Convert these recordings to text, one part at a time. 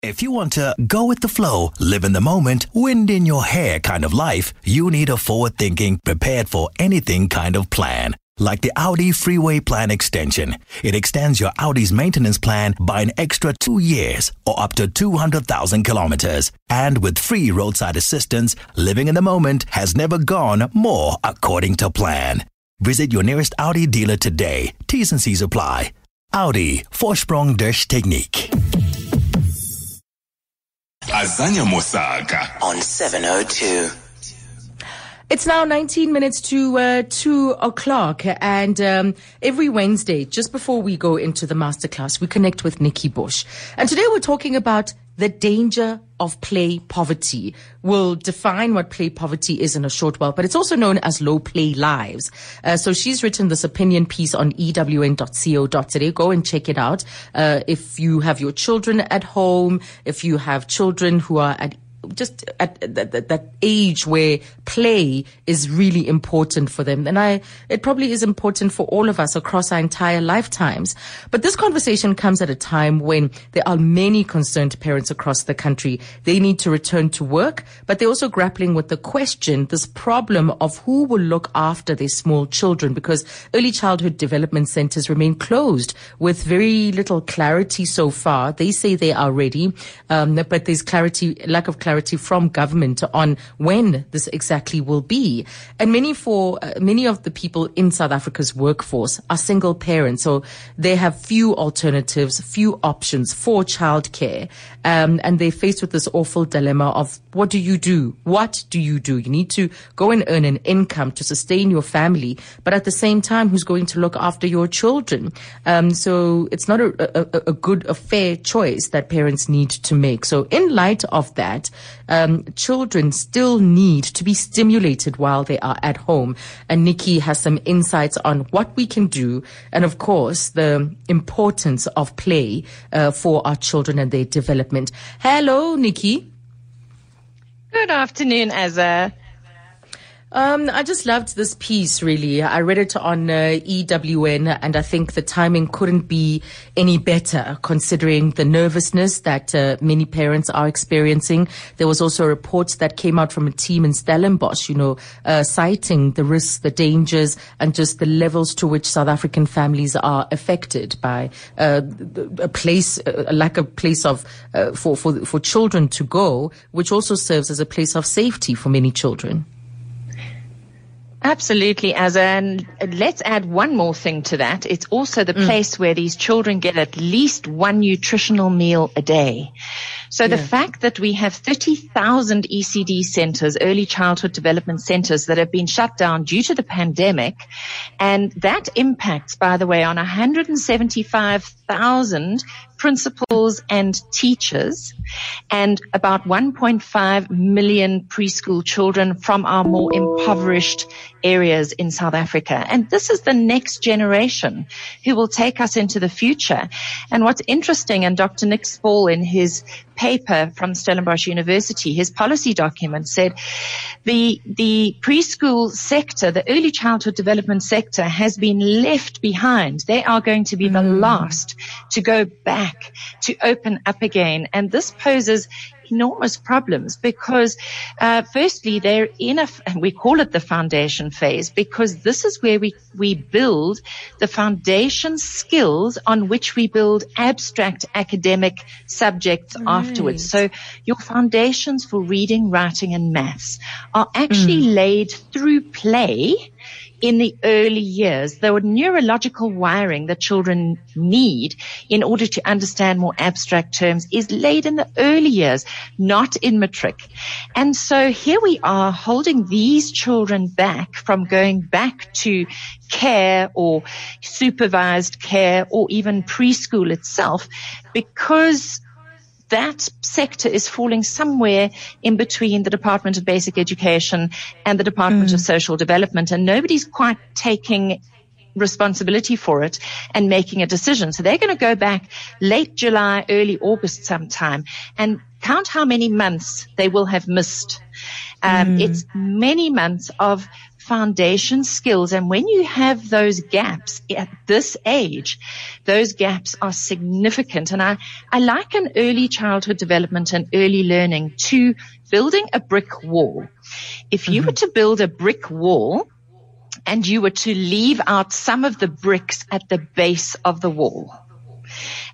If you want to go with the flow, live in the moment, wind in your hair kind of life, you need a forward thinking, prepared for anything kind of plan. Like the Audi Freeway Plan Extension. It extends your Audi's maintenance plan by an extra two years or up to 200,000 kilometers. And with free roadside assistance, living in the moment has never gone more according to plan. Visit your nearest Audi dealer today. T's and C's apply. Audi Vorsprung durch Technik. Azania Mosaka on 702. It's now 19 minutes to uh, 2 o'clock, and um, every Wednesday, just before we go into the masterclass, we connect with Nikki Bush. And today we're talking about the danger of play poverty. We'll define what play poverty is in a short while, but it's also known as low play lives. Uh, so she's written this opinion piece on ewn.co.za. Go and check it out. Uh, if you have your children at home, if you have children who are at just at that, that, that, age where play is really important for them. And I, it probably is important for all of us across our entire lifetimes. But this conversation comes at a time when there are many concerned parents across the country. They need to return to work, but they're also grappling with the question, this problem of who will look after their small children because early childhood development centers remain closed with very little clarity so far. They say they are ready, um, but there's clarity, lack of clarity clarity from government on when this exactly will be. And many for uh, many of the people in South Africa's workforce are single parents, so they have few alternatives, few options for childcare, um, and they're faced with this awful dilemma of what do you do? What do you do? You need to go and earn an income to sustain your family, but at the same time, who's going to look after your children? Um, so it's not a, a, a good, a fair choice that parents need to make. So in light of that, um, children still need to be stimulated while they are at home. And Nikki has some insights on what we can do, and of course the importance of play uh, for our children and their development. Hello, Nikki. Good afternoon, Azza. Um, I just loved this piece, really. I read it on uh, EWN, and I think the timing couldn't be any better considering the nervousness that uh, many parents are experiencing. There was also reports that came out from a team in Stellenbosch, you know, uh, citing the risks, the dangers, and just the levels to which South African families are affected by uh, a place, a lack of place of uh, for for for children to go, which also serves as a place of safety for many children. Absolutely, as and let's add one more thing to that. It's also the mm. place where these children get at least one nutritional meal a day. So yeah. the fact that we have 30,000 ECD centers, early childhood development centers that have been shut down due to the pandemic, and that impacts, by the way, on 175,000 principals and teachers and about 1.5 million preschool children from our more impoverished areas in South Africa. And this is the next generation who will take us into the future. And what's interesting, and Dr. Nick Spaull in his paper from Stellenbosch University, his policy document said the, the preschool sector, the early childhood development sector has been left behind. They are going to be the mm. last to go back to open up again. And this poses enormous problems because, uh, firstly, they're in a, we call it the foundation phase because this is where we, we build the foundation skills on which we build abstract academic subjects right. afterwards. So your foundations for reading, writing and maths are actually mm. laid through play in the early years, the neurological wiring that children need in order to understand more abstract terms is laid in the early years, not in matric. And so here we are holding these children back from going back to care or supervised care or even preschool itself because that sector is falling somewhere in between the Department of Basic Education and the Department mm. of Social Development. And nobody's quite taking responsibility for it and making a decision. So they're going to go back late July, early August sometime and count how many months they will have missed. Um, mm. It's many months of foundation skills. And when you have those gaps at this age, those gaps are significant. And I, I liken early childhood development and early learning to building a brick wall. If you mm-hmm. were to build a brick wall, and you were to leave out some of the bricks at the base of the wall.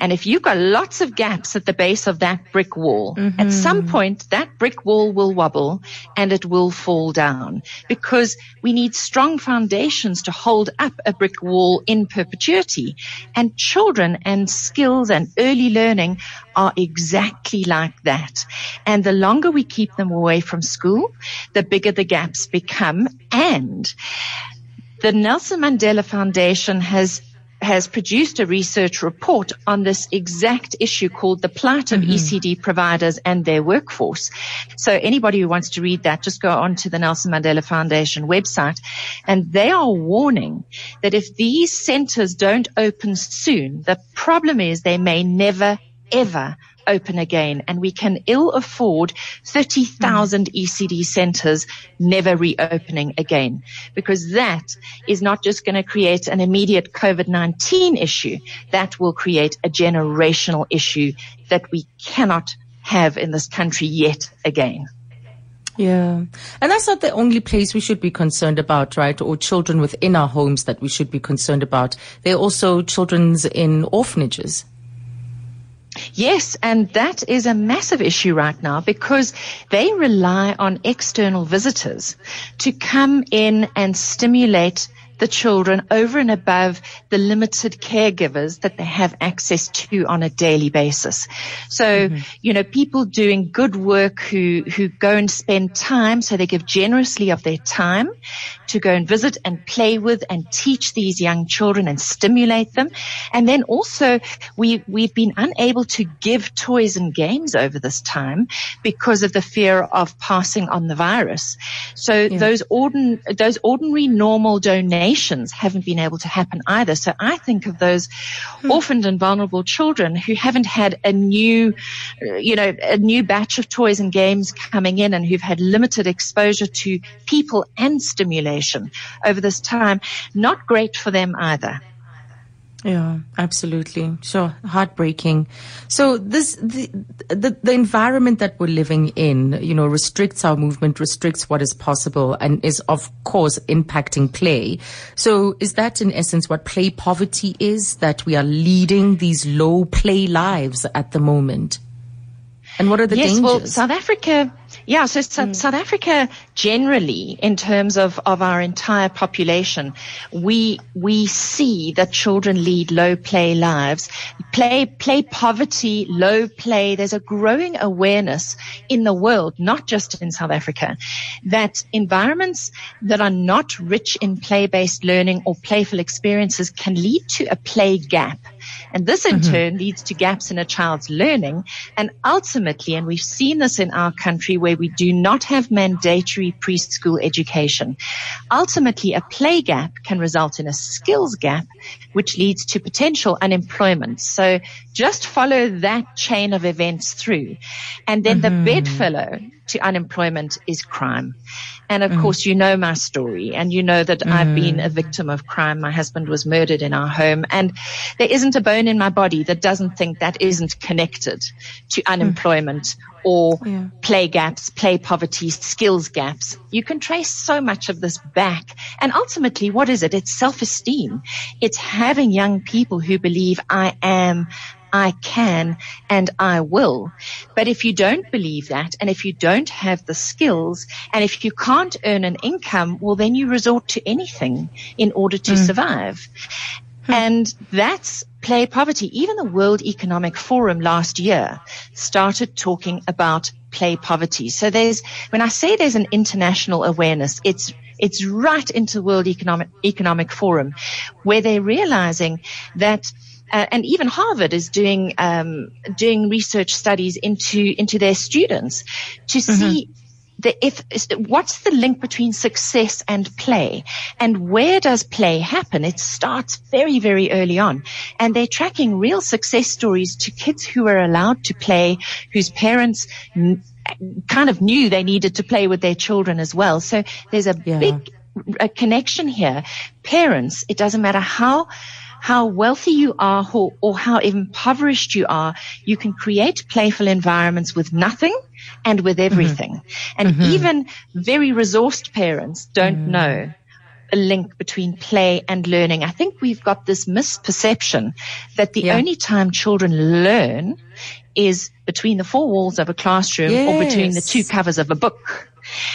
And if you've got lots of gaps at the base of that brick wall, mm-hmm. at some point that brick wall will wobble and it will fall down because we need strong foundations to hold up a brick wall in perpetuity. And children and skills and early learning are exactly like that. And the longer we keep them away from school, the bigger the gaps become. And the Nelson Mandela Foundation has has produced a research report on this exact issue called the plight of mm-hmm. ECD providers and their workforce. So anybody who wants to read that, just go on to the Nelson Mandela Foundation website and they are warning that if these centers don't open soon, the problem is they may never ever open again and we can ill afford 30,000 mm. ECD centers never reopening again because that is not just going to create an immediate COVID-19 issue. That will create a generational issue that we cannot have in this country yet again. Yeah. And that's not the only place we should be concerned about, right? Or children within our homes that we should be concerned about. There are also children's in orphanages. Yes, and that is a massive issue right now because they rely on external visitors to come in and stimulate the children over and above the limited caregivers that they have access to on a daily basis. So, mm-hmm. you know, people doing good work who, who go and spend time, so they give generously of their time to go and visit and play with and teach these young children and stimulate them. And then also we, we've been unable to give toys and games over this time because of the fear of passing on the virus. So yeah. those ordin, those ordinary normal donations haven't been able to happen either. So I think of those hmm. orphaned and vulnerable children who haven't had a new, you know, a new batch of toys and games coming in and who've had limited exposure to people and stimulation over this time. Not great for them either. Yeah, absolutely. Sure. Heartbreaking. So this, the, the, the environment that we're living in, you know, restricts our movement, restricts what is possible and is of course impacting play. So is that in essence what play poverty is? That we are leading these low play lives at the moment? And what are the yes, dangers? Well, South Africa, yeah, so mm. South Africa generally, in terms of, of our entire population, we, we see that children lead low play lives. Play, play poverty, low play. There's a growing awareness in the world, not just in South Africa, that environments that are not rich in play-based learning or playful experiences can lead to a play gap. And this in mm-hmm. turn leads to gaps in a child's learning. And ultimately, and we've seen this in our country where we do not have mandatory preschool education, ultimately a play gap can result in a skills gap, which leads to potential unemployment. So just follow that chain of events through. And then mm-hmm. the bedfellow to unemployment is crime. And of mm. course, you know my story and you know that mm. I've been a victim of crime. My husband was murdered in our home and there isn't a bone in my body that doesn't think that isn't connected to unemployment mm. or yeah. play gaps, play poverty, skills gaps. You can trace so much of this back. And ultimately, what is it? It's self-esteem. It's having young people who believe I am I can and I will. But if you don't believe that and if you don't have the skills and if you can't earn an income, well, then you resort to anything in order to mm. survive. Hmm. And that's play poverty. Even the World Economic Forum last year started talking about play poverty. So there's, when I say there's an international awareness, it's it's right into World Economic Economic Forum where they're realizing that uh, and even Harvard is doing um, doing research studies into into their students to mm-hmm. see the if what's the link between success and play and where does play happen it starts very very early on and they're tracking real success stories to kids who are allowed to play whose parents n- kind of knew they needed to play with their children as well so there's a yeah. big a connection here. Parents, it doesn't matter how how wealthy you are or, or, how impoverished you are, you can create playful environments with nothing and with mm-hmm. everything. Mm-hmm. And mm-hmm. even very resourced parents don't mm. know a link between play and learning. I think we've got this misperception that the yeah. only time children learn is between the four walls of a classroom yes. or between the two covers of a book.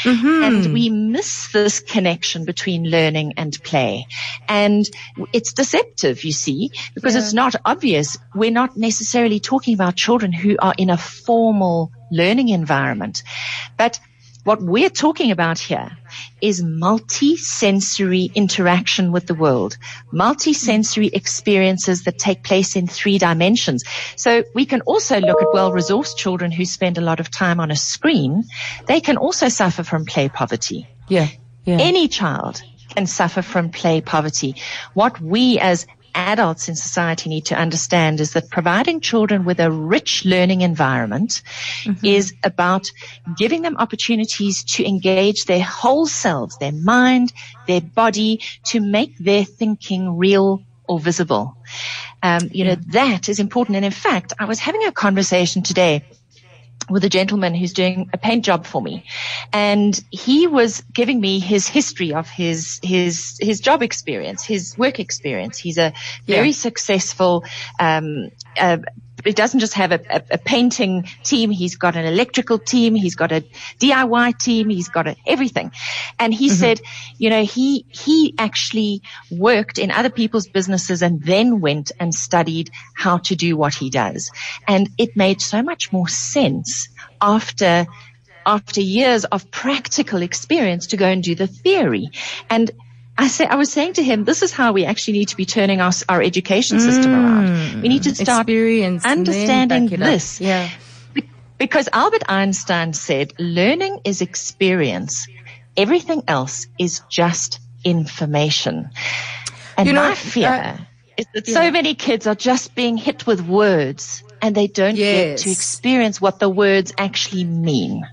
Mm-hmm. And we miss this connection between learning and play. And it's deceptive, you see, because yeah. it's not obvious. We're not necessarily talking about children who are in a formal learning environment. But what we're talking about here is multi-sensory interaction with the world, multi-sensory experiences that take place in three dimensions. So we can also look at well-resourced children who spend a lot of time on a screen. They can also suffer from play poverty. Yeah. yeah. Any child can suffer from play poverty. What we as adults in society need to understand is that providing children with a rich learning environment mm-hmm. is about giving them opportunities to engage their whole selves, their mind, their body, to make their thinking real or visible. Um, you know, that is important. And in fact, I was having a conversation today with a gentleman who's doing a paint job for me. And he was giving me his history of his, his, his job experience, his work experience. He's a very yeah. successful, um, uh, he doesn't just have a, a, a, painting team. He's got an electrical team. He's got a DIY team. He's got a, everything. And he mm-hmm. said, you know, he, he actually worked in other people's businesses and then went and studied how to do what he does. And it made so much more sense after after years of practical experience to go and do the theory. And I say, I was saying to him, this is how we actually need to be turning our, our education system mm, around. We need to start understanding this. Yeah. Because Albert Einstein said, learning is experience. Everything else is just information. And you know, my fear uh, is that yeah. so many kids are just being hit with words and they don't yes. get to experience what the words actually mean.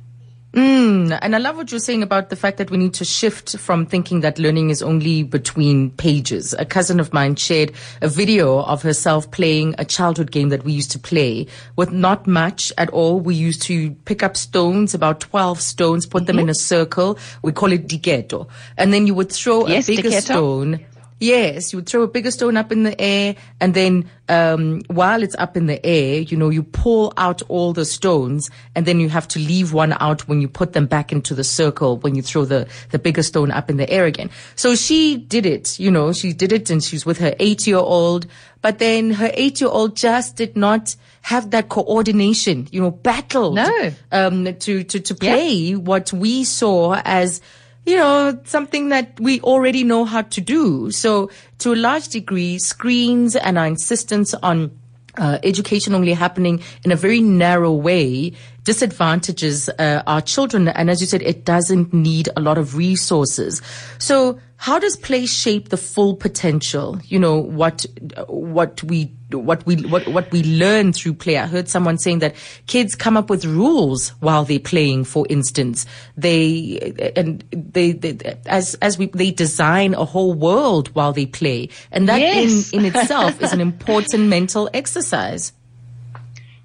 Mm, and I love what you're saying about the fact that we need to shift from thinking that learning is only between pages. A cousin of mine shared a video of herself playing a childhood game that we used to play with not much at all. We used to pick up stones, about 12 stones, put mm-hmm. them in a circle. We call it diketo. And then you would throw yes, a bigger stone Yes, you would throw a bigger stone up in the air, and then um, while it's up in the air, you know, you pull out all the stones, and then you have to leave one out when you put them back into the circle when you throw the the bigger stone up in the air again. So she did it, you know, she did it, and she's with her eight year old, but then her eight year old just did not have that coordination, you know, battle no. um, to to to play yeah. what we saw as you know, something that we already know how to do. So to a large degree, screens and our insistence on uh, education only happening in a very narrow way disadvantages uh, our children. And as you said, it doesn't need a lot of resources. So how does play shape the full potential? You know, what, what we, what we, what, what we learn through play. I heard someone saying that kids come up with rules while they're playing, for instance. They, and they, they as, as we, they design a whole world while they play. And that yes. in, in itself is an important mental exercise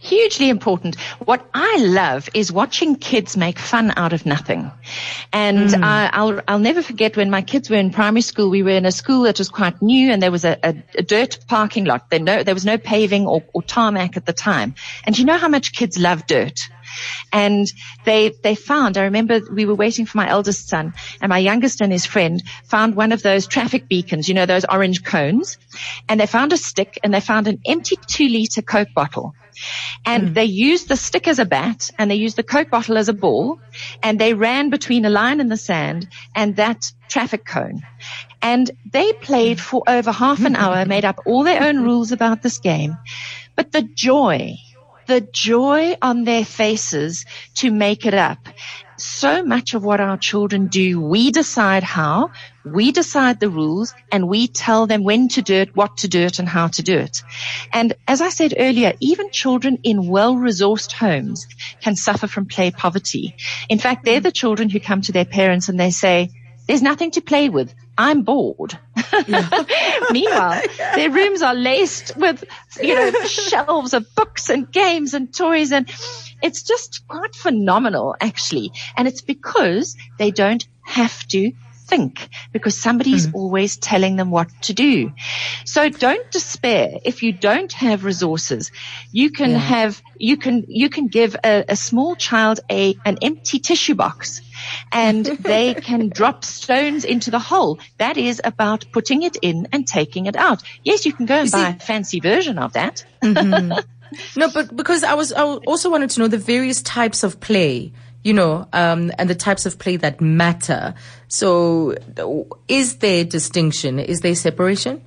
hugely important. What I love is watching kids make fun out of nothing. And mm. I, will I'll never forget when my kids were in primary school, we were in a school that was quite new and there was a, a, a dirt parking lot. There, no, there was no paving or, or tarmac at the time. And you know how much kids love dirt? And they, they found, I remember we were waiting for my eldest son and my youngest and his friend found one of those traffic beacons, you know, those orange cones. And they found a stick and they found an empty two liter Coke bottle. And mm. they used the stick as a bat and they used the Coke bottle as a ball and they ran between a line in the sand and that traffic cone. And they played for over half an hour, made up all their own rules about this game. But the joy, the joy on their faces to make it up so much of what our children do, we decide how, we decide the rules, and we tell them when to do it, what to do it, and how to do it. And as I said earlier, even children in well-resourced homes can suffer from play poverty. In fact, they're the children who come to their parents and they say, There's nothing to play with. I'm bored. Meanwhile, their rooms are laced with, you know, shelves of books and games and toys and it's just quite phenomenal actually. And it's because they don't have to think because somebody's mm. always telling them what to do. So don't despair if you don't have resources. You can yeah. have, you can, you can give a, a small child a, an empty tissue box and they can drop stones into the hole. That is about putting it in and taking it out. Yes, you can go and you buy see, a fancy version of that. Mm-hmm. No, but because I was, I also wanted to know the various types of play you know, um, and the types of play that matter. So, is there distinction? Is there separation?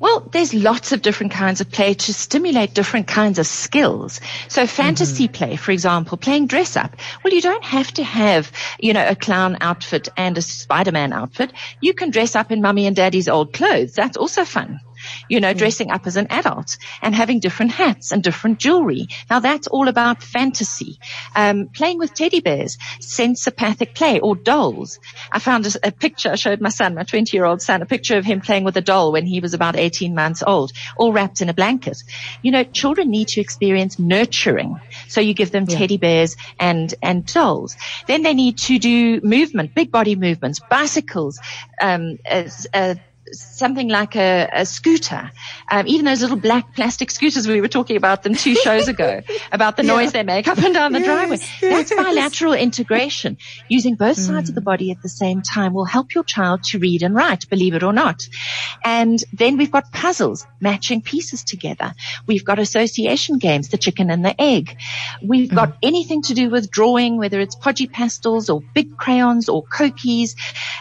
Well, there's lots of different kinds of play to stimulate different kinds of skills. So fantasy mm-hmm. play, for example, playing dress up. Well, you don't have to have, you know, a clown outfit and a Spider-Man outfit. You can dress up in mummy and daddy's old clothes. That's also fun you know, mm. dressing up as an adult and having different hats and different jewelry. Now that's all about fantasy. Um, playing with teddy bears, sensopathic play or dolls. I found a, a picture, I showed my son, my 20 year old son, a picture of him playing with a doll when he was about 18 months old, all wrapped in a blanket. You know, children need to experience nurturing. So you give them yeah. teddy bears and, and dolls. Then they need to do movement, big body movements, bicycles, um, as, uh, something like a, a scooter, um, even those little black plastic scooters we were talking about them two shows ago about the yeah. noise they make up and down the yes, driveway. Yes. That's bilateral integration. Using both sides mm. of the body at the same time will help your child to read and write, believe it or not. And then we've got puzzles, matching pieces together. We've got association games, the chicken and the egg. We've mm. got anything to do with drawing, whether it's podgy pastels or big crayons or kokies.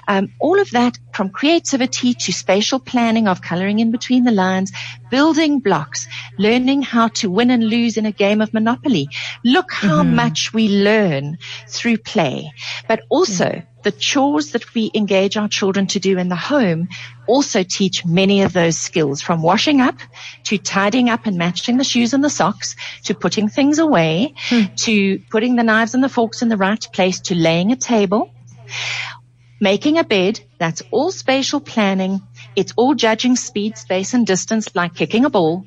Um, all of that from creativity to spatial planning of coloring in between the lines, building blocks, learning how to win and lose in a game of Monopoly. Look how mm-hmm. much we learn through play, but also the chores that we engage our children to do in the home also teach many of those skills from washing up to tidying up and matching the shoes and the socks to putting things away hmm. to putting the knives and the forks in the right place to laying a table making a bed, that's all spatial planning. It's all judging speed, space and distance like kicking a ball.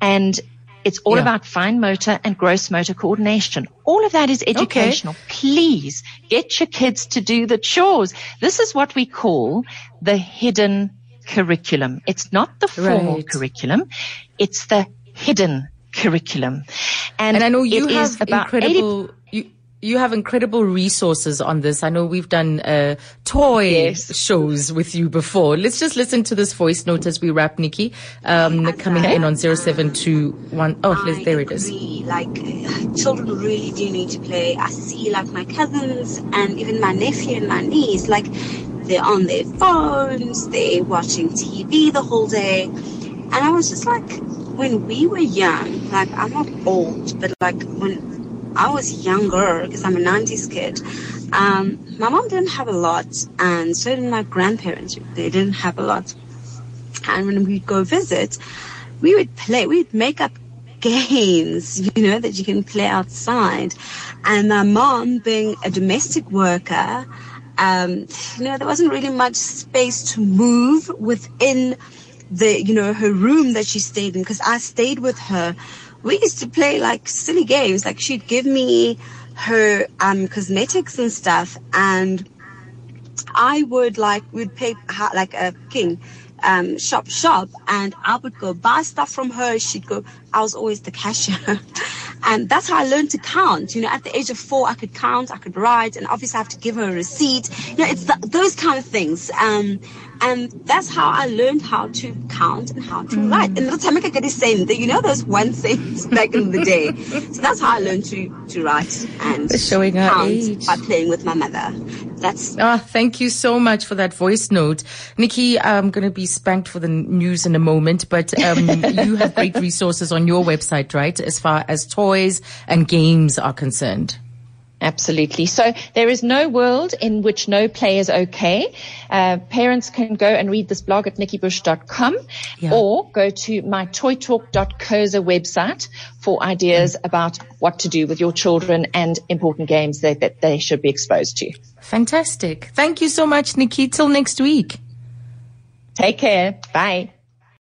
And it's all yeah. about fine motor and gross motor coordination. All of that is educational. Okay. Please get your kids to do the chores. This is what we call the hidden curriculum. It's not the formal right. curriculum. It's the hidden curriculum. And, and I know you have incredible, 80- you, you have incredible resources on this. I know we've done uh, toy yes. shows with you before. Let's just listen to this voice note as we wrap, Nikki, um, coming in on 0721. Oh, there it is. Like, children really do need to play. I see, like, my cousins and even my nephew and my niece, like, they're on their phones, they're watching TV the whole day. And I was just like, when we were young, like, I'm not old, but like, when I was younger because I'm a 90s kid. Um, my mom didn't have a lot, and so did my grandparents. They didn't have a lot. And when we'd go visit, we would play, we'd make up games, you know, that you can play outside. And my mom, being a domestic worker, um, you know, there wasn't really much space to move within the, you know, her room that she stayed in because I stayed with her we used to play like silly games. Like she'd give me her um, cosmetics and stuff, and I would like we'd pay like a king um, shop shop, and I would go buy stuff from her. She'd go. I was always the cashier, and that's how I learned to count. You know, at the age of four, I could count, I could write, and obviously I have to give her a receipt. You know, it's those kind of things. Um, and that's how I learned how to count and how to mm. write. And the time I get the same thing, you know, those one things back in the day. So that's how I learned to, to write and showing count age. by playing with my mother. That's. Ah, thank you so much for that voice note. Nikki, I'm going to be spanked for the news in a moment, but um, you have great resources on your website, right? As far as toys and games are concerned. Absolutely. So there is no world in which no play is okay. Uh, parents can go and read this blog at nikkibush.com yeah. or go to my toytalk.coza website for ideas about what to do with your children and important games that, that they should be exposed to. Fantastic. Thank you so much, Nikki. Till next week. Take care. Bye.